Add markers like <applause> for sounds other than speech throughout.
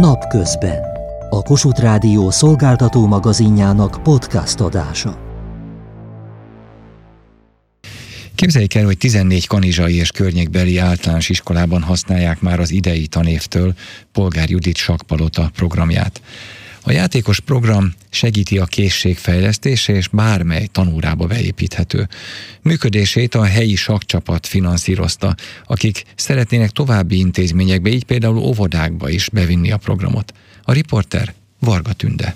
Napközben. A Kossuth Rádió szolgáltató magazinjának podcast adása. Képzeljék el, hogy 14 kanizsai és környékbeli általános iskolában használják már az idei tanévtől Polgár Judit Sakpalota programját. A játékos program segíti a készség és bármely tanúrába beépíthető. Működését a helyi sakcsapat finanszírozta, akik szeretnének további intézményekbe, így például óvodákba is bevinni a programot. A riporter Varga Tünde.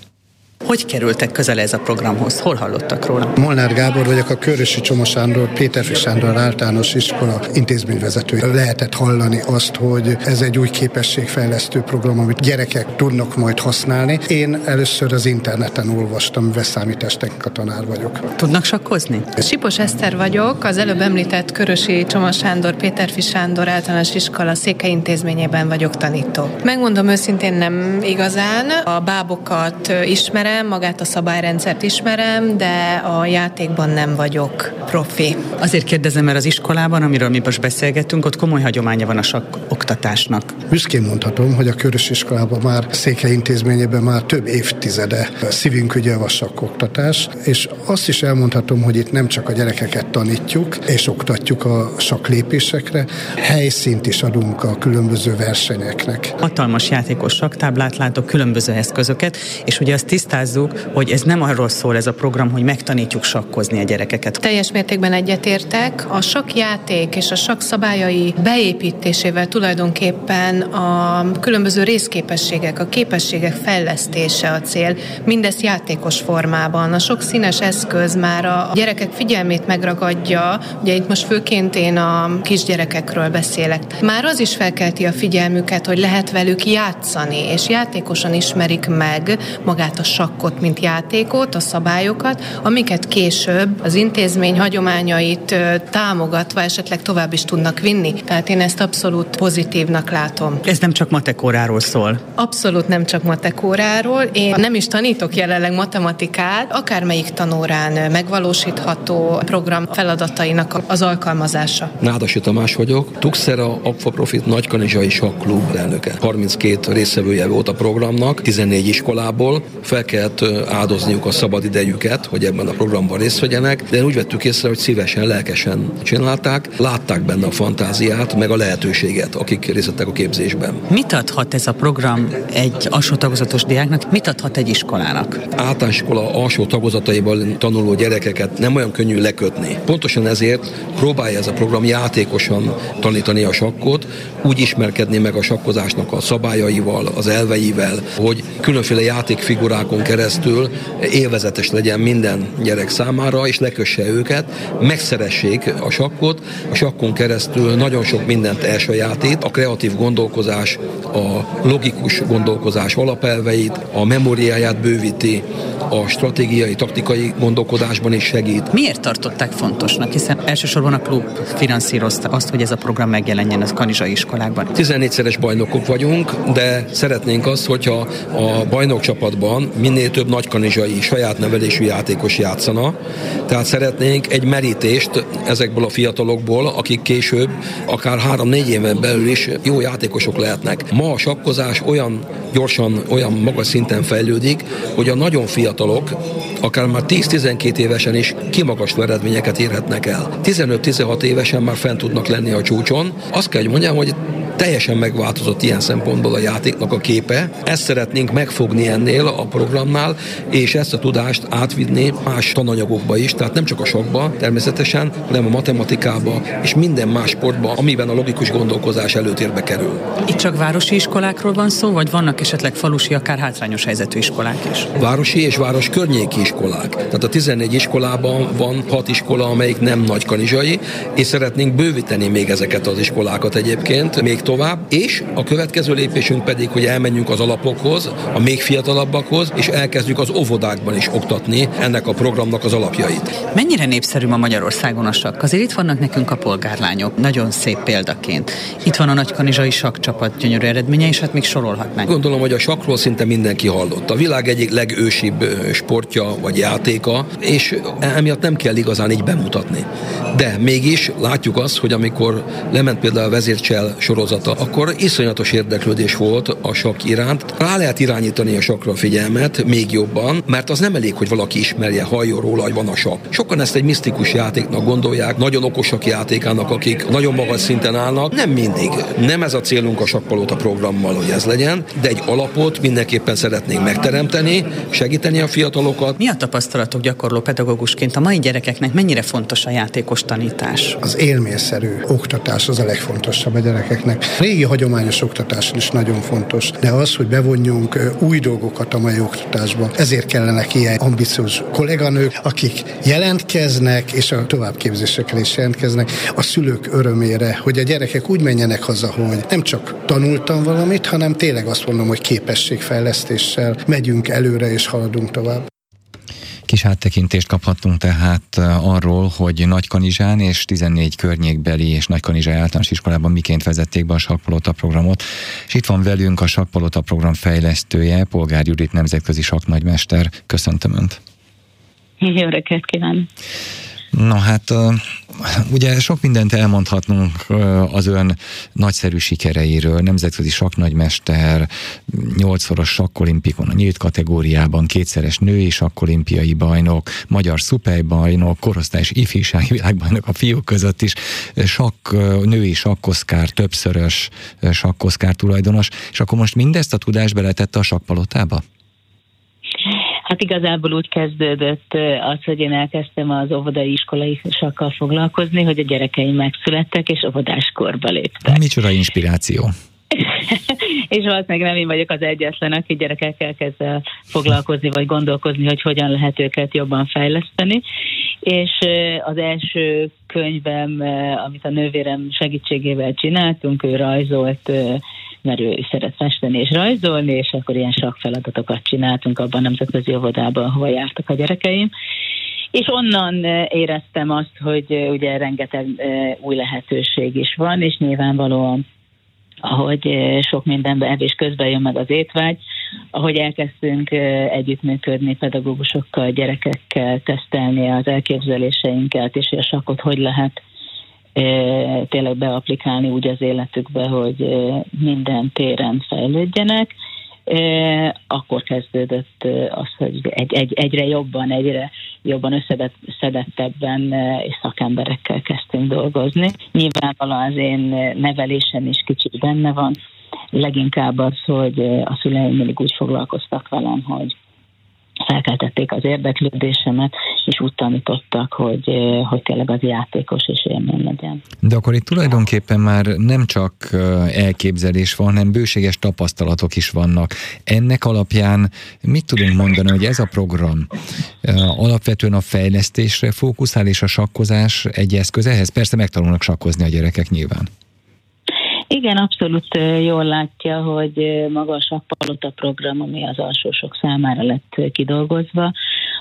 Hogy kerültek közel ez a programhoz? Hol hallottak róla? Molnár Gábor vagyok, a Körösi Csoma Sándor, Péterfi Sándor általános iskola intézményvezetője. Lehetett hallani azt, hogy ez egy új képességfejlesztő program, amit gyerekek tudnak majd használni. Én először az interneten olvastam, mivel számítástechnika tanár vagyok. Tudnak sakkozni? Sipos Eszter vagyok, az előbb említett Körösi Csoma Sándor, Péterfi Sándor általános iskola székely intézményében vagyok tanító. Megmondom őszintén nem igazán, a bábokat ismerem, ismerem, magát a szabályrendszert ismerem, de a játékban nem vagyok profi. Azért kérdezem, mert az iskolában, amiről mi most beszélgetünk, ott komoly hagyománya van a sakk oktatásnak. Büszkén mondhatom, hogy a Körös iskolában már székely intézményében már több évtizede szívünk ügye a sakkoktatás, és azt is elmondhatom, hogy itt nem csak a gyerekeket tanítjuk és oktatjuk a saklépésekre, helyszínt is adunk a különböző versenyeknek. Hatalmas játékos saktáblát látok, különböző eszközöket, és ugye azt tisztá tisztázzuk, hogy ez nem arról szól ez a program, hogy megtanítjuk sakkozni a gyerekeket. Teljes mértékben egyetértek. A sakjáték és a sak szabályai beépítésével tulajdonképpen a különböző részképességek, a képességek fejlesztése a cél, mindezt játékos formában. A sok színes eszköz már a gyerekek figyelmét megragadja, ugye itt most főként én a kisgyerekekről beszélek. Már az is felkelti a figyelmüket, hogy lehet velük játszani, és játékosan ismerik meg magát a sakk sakkot, mint játékot, a szabályokat, amiket később az intézmény hagyományait támogatva esetleg tovább is tudnak vinni. Tehát én ezt abszolút pozitívnak látom. Ez nem csak matekóráról szól? Abszolút nem csak matekóráról. Én nem is tanítok jelenleg matematikát, akármelyik tanórán megvalósítható program feladatainak az alkalmazása. Nádasi Tamás vagyok, Tuxera Apfa Profit Nagykanizsai Sakklub elnöke. 32 részevője volt a programnak, 14 iskolából. Fel kellett áldozniuk a szabad idejüket, hogy ebben a programban részt vegyenek, de úgy vettük észre, hogy szívesen, lelkesen csinálták, látták benne a fantáziát, meg a lehetőséget, akik részt vettek a képzésben. Mit adhat ez a program egy alsó tagozatos diáknak, mit adhat egy iskolának? Általános iskola alsó tagozataiban tanuló gyerekeket nem olyan könnyű lekötni. Pontosan ezért próbálja ez a program játékosan tanítani a sakkot, úgy ismerkedni meg a sakkozásnak a szabályaival, az elveivel, hogy különféle játékfigurákon keresztül élvezetes legyen minden gyerek számára, és lekösse őket, megszeressék a sakkot, a sakkon keresztül nagyon sok mindent elsajátít, a kreatív gondolkozás, a logikus gondolkozás alapelveit, a memóriáját bővíti, a stratégiai, taktikai gondolkodásban is segít. Miért tartották fontosnak? Hiszen elsősorban a klub finanszírozta azt, hogy ez a program megjelenjen az kanizsai iskolákban. 14-szeres bajnokok vagyunk, de szeretnénk azt, hogyha a bajnokcsapatban minél több nagykanizsai saját nevelésű játékos játszana. Tehát szeretnénk egy merítést ezekből a fiatalokból, akik később akár három-négy éven belül is jó játékosok lehetnek. Ma a sakkozás olyan gyorsan, olyan magas szinten fejlődik, hogy a nagyon fiatalok, akár már 10-12 évesen is kimagasló eredményeket érhetnek el. 15-16 évesen már fent tudnak lenni a csúcson. Azt kell, hogy mondjam, hogy teljesen megváltozott ilyen szempontból a játéknak a képe. Ezt szeretnénk megfogni ennél a programnál, és ezt a tudást átvinni más tananyagokba is, tehát nem csak a sokba természetesen, hanem a matematikába és minden más sportba, amiben a logikus gondolkozás előtérbe kerül. Itt csak városi iskolákról van szó, vagy vannak esetleg falusi, akár hátrányos helyzetű iskolák is? Városi és város környéki iskolák. Tehát a 14 iskolában van 6 iskola, amelyik nem nagy kanizsai, és szeretnénk bővíteni még ezeket az iskolákat egyébként, még tovább, és a következő lépésünk pedig, hogy elmenjünk az alapokhoz, a még fiatalabbakhoz, és elkezdjük az óvodákban is oktatni ennek a programnak az alapjait. Mennyire népszerű ma Magyarországon a sakk? Azért itt vannak nekünk a polgárlányok, nagyon szép példaként. Itt van a nagykanizsai sakkcsapat gyönyörű eredménye, és hát még sorolhatnánk. Gondolom, hogy a sakról szinte mindenki hallott. A világ egyik legősibb sportja vagy játéka, és emiatt nem kell igazán így bemutatni. De mégis látjuk azt, hogy amikor lement például a vezércsel sorozat változata, akkor iszonyatos érdeklődés volt a sakk iránt. Rá lehet irányítani a sakra a figyelmet még jobban, mert az nem elég, hogy valaki ismerje, halljon róla, hogy van a sakk. Sokan ezt egy misztikus játéknak gondolják, nagyon okosak játékának, akik nagyon magas szinten állnak. Nem mindig. Nem ez a célunk a sakkpalota programmal, hogy ez legyen, de egy alapot mindenképpen szeretnénk megteremteni, segíteni a fiatalokat. Mi a tapasztalatok gyakorló pedagógusként a mai gyerekeknek mennyire fontos a játékos tanítás? Az élményszerű oktatás az a legfontosabb a gyerekeknek. Régi hagyományos oktatás is nagyon fontos, de az, hogy bevonjunk új dolgokat a mai oktatásba, ezért kellenek ilyen ambiciózus kolléganők, akik jelentkeznek, és a továbbképzésekre is jelentkeznek, a szülők örömére, hogy a gyerekek úgy menjenek haza, hogy nem csak tanultam valamit, hanem tényleg azt mondom, hogy képességfejlesztéssel megyünk előre és haladunk tovább. Kis áttekintést kaphattunk tehát arról, hogy Nagykanizsán és 14 környékbeli és Nagykanizsán általános iskolában miként vezették be a Sakpalota programot. És itt van velünk a Sakpalota program fejlesztője, Polgár Judit nemzetközi saknagymester. Köszöntöm Önt! Jó reggelt kívánok! Na hát ugye sok mindent elmondhatnunk az ön nagyszerű sikereiről, nemzetközi saknagymester, nyolcszoros sakkolimpikon a nyílt kategóriában, kétszeres női sakkolimpiai bajnok, magyar szupejbajnok, korosztályos ifjúsági világbajnok a fiúk között is, sakk, női sakkoszkár, többszörös sakkoszkár tulajdonos, és akkor most mindezt a tudást beletette a sakkpalotába? Hát igazából úgy kezdődött az, hogy én elkezdtem az óvodai iskolai sakkal foglalkozni, hogy a gyerekeim megszülettek, és óvodáskorba léptek. Micsoda inspiráció! <laughs> és valószínűleg nem én vagyok az egyetlen, aki gyerekekkel kezd el foglalkozni, vagy gondolkozni, hogy hogyan lehet őket jobban fejleszteni. És az első könyvem, amit a nővérem segítségével csináltunk, ő rajzolt mert ő szeret festeni és rajzolni, és akkor ilyen feladatokat csináltunk abban a nemzetközi óvodában, ahova jártak a gyerekeim. És onnan éreztem azt, hogy ugye rengeteg új lehetőség is van, és nyilvánvalóan ahogy sok mindenbe evés közben jön meg az étvágy, ahogy elkezdtünk együttműködni pedagógusokkal, gyerekekkel, tesztelni az elképzeléseinket, és a sakot hogy lehet tényleg beaplikálni úgy az életükbe, hogy minden téren fejlődjenek, akkor kezdődött az, hogy egy, egy, egyre jobban, egyre jobban összedettebben és szakemberekkel kezdtünk dolgozni. Nyilvánvalóan az én nevelésem is kicsit benne van, leginkább az, hogy a szüleim mindig úgy foglalkoztak velem, hogy felkeltették az érdeklődésemet, és úgy tanítottak, hogy, hogy tényleg az játékos és élmény legyen. De akkor itt tulajdonképpen már nem csak elképzelés van, hanem bőséges tapasztalatok is vannak. Ennek alapján mit tudunk mondani, hogy ez a program alapvetően a fejlesztésre fókuszál, és a sakkozás egy eszköz ehhez? Persze megtanulnak sakkozni a gyerekek nyilván. Igen, abszolút jól látja, hogy maga a Sakkpalota program, ami az alsósok számára lett kidolgozva,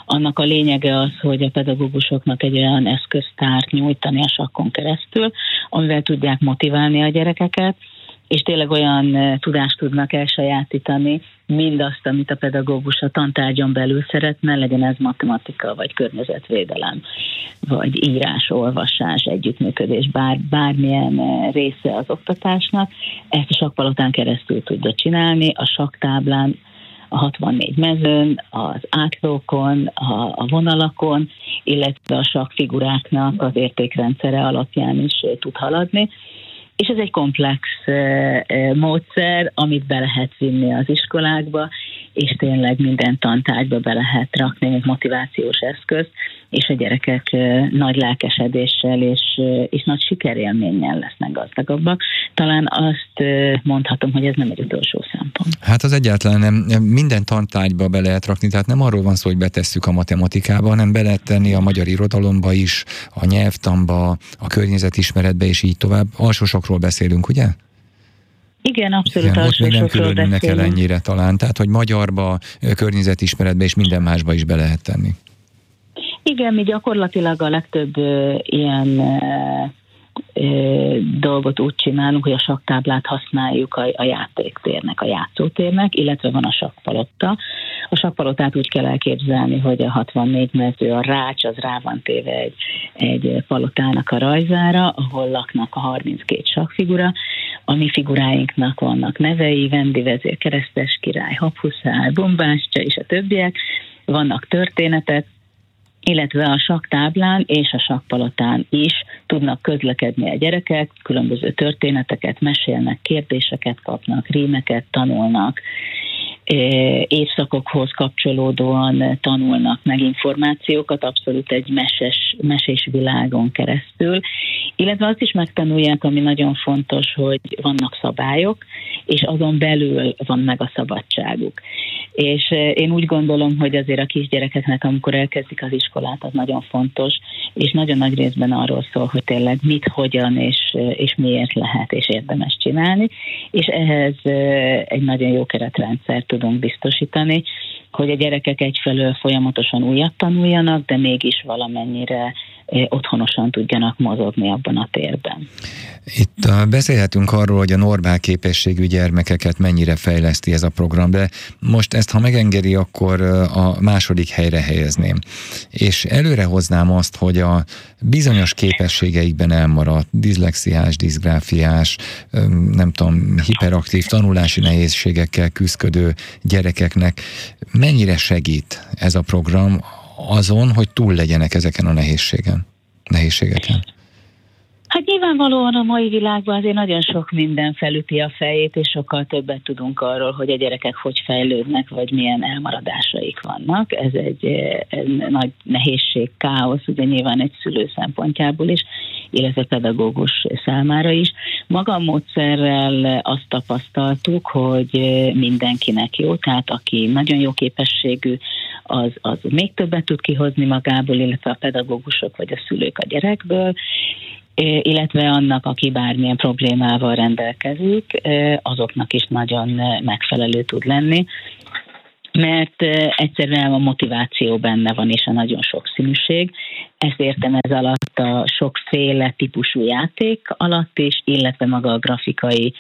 annak a lényege az, hogy a pedagógusoknak egy olyan eszköztárt nyújtani a sakkon keresztül, amivel tudják motiválni a gyerekeket, és tényleg olyan tudást tudnak elsajátítani, mindazt, amit a pedagógus a tantárgyon belül szeretne, legyen ez matematika, vagy környezetvédelem, vagy írás, olvasás, együttműködés, bár, bármilyen része az oktatásnak, ezt a sakpalotán keresztül tudja csinálni, a saktáblán, a 64 mezőn, az átlókon, a, a vonalakon, illetve a sakfiguráknak az értékrendszere alapján is tud haladni és ez egy komplex módszer, amit be lehet vinni az iskolákba, és tényleg minden tantárgyba be lehet rakni, mint motivációs eszköz, és a gyerekek nagy lelkesedéssel és, és nagy sikerélménnyel lesznek gazdagabbak. Talán azt mondhatom, hogy ez nem egy utolsó szempont. Hát az egyáltalán nem. Minden tantárgyba be lehet rakni, tehát nem arról van szó, hogy betesszük a matematikába, hanem be lehet tenni a magyar irodalomba is, a nyelvtamba, a környezetismeretbe, és így tovább. Alsósokról beszélünk, ugye? Igen, abszolút. Igen, ott még nem különülnek el ennyire talán, tehát hogy magyarba, környezetismeretbe és minden másba is be lehet tenni. Igen, mi gyakorlatilag a legtöbb ö, ilyen ö, ö, dolgot úgy csinálunk, hogy a saktáblát használjuk a, a játéktérnek, a játszótérnek, illetve van a sakpalotta. A sakpalotát úgy kell elképzelni, hogy a 64 mező, a rács, az rá van téve egy, egy palotának a rajzára, ahol laknak a 32 sakfigura, A mi figuráinknak vannak nevei, Vendi vezér, Keresztes király, Habhuszár, Bombástya és a többiek, vannak történetek, illetve a saktáblán és a sakpalotán is tudnak közlekedni a gyerekek, különböző történeteket mesélnek, kérdéseket kapnak, rímeket tanulnak, évszakokhoz kapcsolódóan tanulnak meg információkat, abszolút egy meses, mesés világon keresztül, illetve azt is megtanulják, ami nagyon fontos, hogy vannak szabályok, és azon belül van meg a szabadságuk. És én úgy gondolom, hogy azért a kisgyerekeknek, amikor elkezdik az iskolát, az nagyon fontos, és nagyon nagy részben arról szól, hogy tényleg mit, hogyan és, és miért lehet és érdemes csinálni, és ehhez egy nagyon jó keretrendszert tudunk biztosítani, hogy a gyerekek egyfelől folyamatosan újat tanuljanak, de mégis valamennyire otthonosan tudjanak mozogni abban a térben. Itt beszélhetünk arról, hogy a normál képességű gyermekeket mennyire fejleszti ez a program, de most ezt, ha megengedi, akkor a második helyre helyezném. És előre hoznám azt, hogy a bizonyos képességeikben elmaradt, diszlexiás, diszgráfiás, nem tudom, hiperaktív tanulási nehézségekkel küzdködő gyerekeknek mennyire segít ez a program azon, hogy túl legyenek ezeken a nehézségen, nehézségeken? Hát nyilvánvalóan a mai világban azért nagyon sok minden felüti a fejét, és sokkal többet tudunk arról, hogy a gyerekek hogy fejlődnek, vagy milyen elmaradásaik vannak. Ez egy, egy nagy nehézség, káosz, ugye nyilván egy szülő szempontjából is, illetve pedagógus számára is. Maga módszerrel azt tapasztaltuk, hogy mindenkinek jó, tehát aki nagyon jó képességű, az, az még többet tud kihozni magából, illetve a pedagógusok vagy a szülők a gyerekből, illetve annak, aki bármilyen problémával rendelkezik, azoknak is nagyon megfelelő tud lenni mert egyszerűen a motiváció benne van, és a nagyon sokszínűség. Ezt értem ez alatt a sokféle típusú játék alatt is, illetve maga a grafikai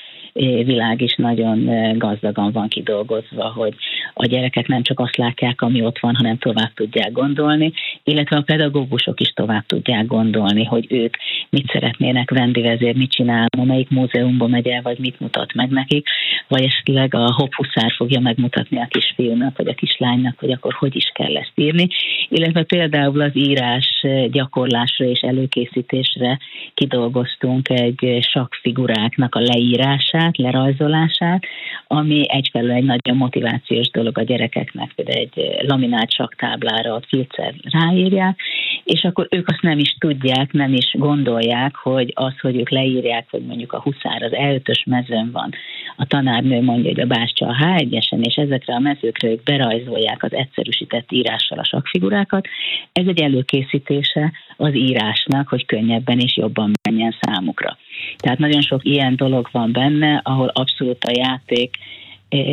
világ is nagyon gazdagan van kidolgozva, hogy a gyerekek nem csak azt látják, ami ott van, hanem tovább tudják gondolni, illetve a pedagógusok is tovább tudják gondolni, hogy ők mit szeretnének vezér, mit csinál, melyik múzeumban megy el, vagy mit mutat meg nekik, vagy esetleg a hophuszár fogja megmutatni a kisfiúnak, vagy a kislánynak, hogy akkor hogy is kell ezt írni, illetve például az írás gyakorlásra és előkészítésre kidolgoztunk egy sakfiguráknak a leírását, lerajzolását, ami egyfelől egy nagyon motivációs dolog a gyerekeknek, például egy laminált saktáblára a filcer ráírják, és akkor ők azt nem is tudják, nem is gondolják, hogy az, hogy ők leírják, hogy mondjuk a huszár az eltös mezőn van, a tanárnő mondja, hogy a bástya a H1-esen, és ezekre a mezőkre ők berajzolják az egyszerűsített írással a sakfigurákat, ez egy előkészítése az írásnak, hogy könnyebben és jobban menjen számukra. Tehát nagyon sok ilyen dolog van benne, ahol abszolút a játék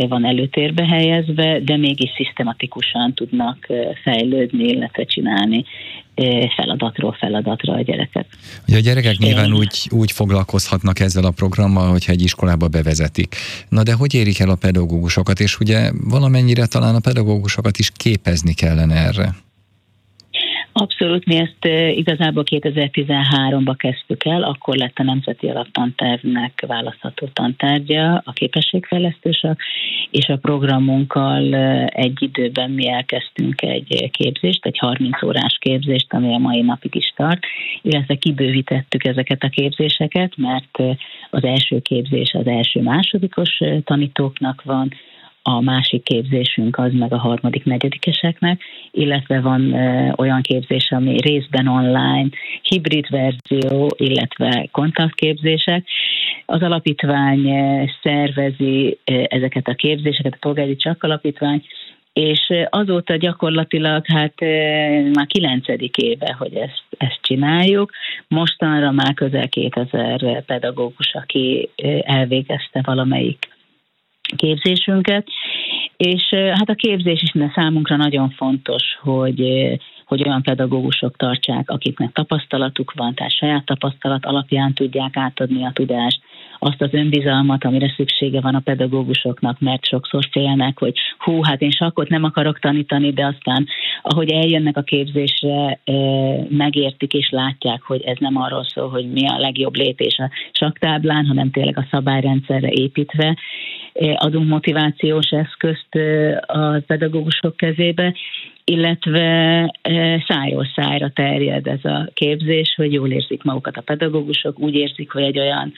van előtérbe helyezve, de mégis szisztematikusan tudnak fejlődni, illetve csinálni feladatról feladatra a gyerekek. Ugye a gyerekek nyilván úgy, úgy foglalkozhatnak ezzel a programmal, hogyha egy iskolába bevezetik. Na de hogy érik el a pedagógusokat, és ugye valamennyire talán a pedagógusokat is képezni kellene erre? Abszolút, mi ezt igazából 2013-ban kezdtük el, akkor lett a Nemzeti Alaptantervnek választható tantárgya, a képességfejlesztősök, és a programunkkal egy időben mi elkezdtünk egy képzést, egy 30 órás képzést, ami a mai napig is tart, illetve kibővítettük ezeket a képzéseket, mert az első képzés az első másodikos tanítóknak van, a másik képzésünk az meg a harmadik, negyedikeseknek, illetve van olyan képzés, ami részben online, hibrid verzió, illetve kontaktképzések. Az alapítvány szervezi ezeket a képzéseket, a Polgári Csak Alapítvány, és azóta gyakorlatilag hát már kilencedik éve, hogy ezt, ezt csináljuk. Mostanra már közel 2000 pedagógus, aki elvégezte valamelyik képzésünket, és hát a képzés is számunkra nagyon fontos, hogy hogy olyan pedagógusok tartsák, akiknek tapasztalatuk van, tehát saját tapasztalat alapján tudják átadni a tudást, azt az önbizalmat, amire szüksége van a pedagógusoknak, mert sokszor félnek, hogy hú, hát én sakkot nem akarok tanítani, de aztán ahogy eljönnek a képzésre, megértik és látják, hogy ez nem arról szól, hogy mi a legjobb lépés a saktáblán, hanem tényleg a szabályrendszerre építve, adunk motivációs eszközt a pedagógusok kezébe, illetve szájról szájra terjed ez a képzés, hogy jól érzik magukat a pedagógusok, úgy érzik, hogy egy olyan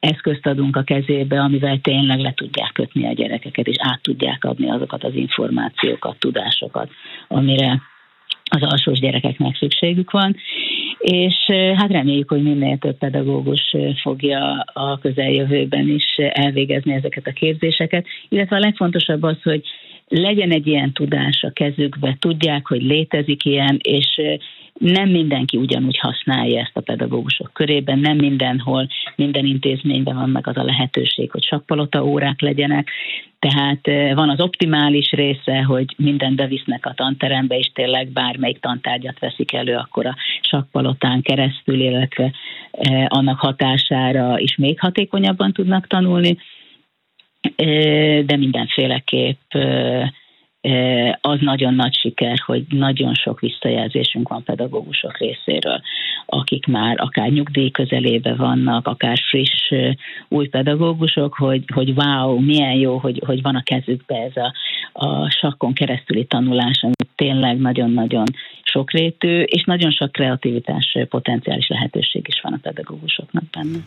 eszközt adunk a kezébe, amivel tényleg le tudják kötni a gyerekeket, és át tudják adni azokat az információkat, tudásokat, amire az alsós gyerekeknek szükségük van, és hát reméljük, hogy minél több pedagógus fogja a közeljövőben is elvégezni ezeket a képzéseket, illetve a legfontosabb az, hogy legyen egy ilyen tudás a kezükbe, tudják, hogy létezik ilyen, és nem mindenki ugyanúgy használja ezt a pedagógusok körében, nem mindenhol, minden intézményben van meg az a lehetőség, hogy sakpalota órák legyenek, tehát van az optimális része, hogy minden bevisznek a tanterembe, és tényleg bármelyik tantárgyat veszik elő, akkor a sakpalotán keresztül, illetve annak hatására is még hatékonyabban tudnak tanulni, de mindenféleképp az nagyon nagy siker, hogy nagyon sok visszajelzésünk van pedagógusok részéről, akik már akár nyugdíj közelébe vannak, akár friss új pedagógusok, hogy, hogy wow, milyen jó, hogy, hogy van a kezükbe ez a, a sakkon keresztüli tanulás, ami tényleg nagyon-nagyon sokrétű, és nagyon sok kreativitás potenciális lehetőség is van a pedagógusoknak benne.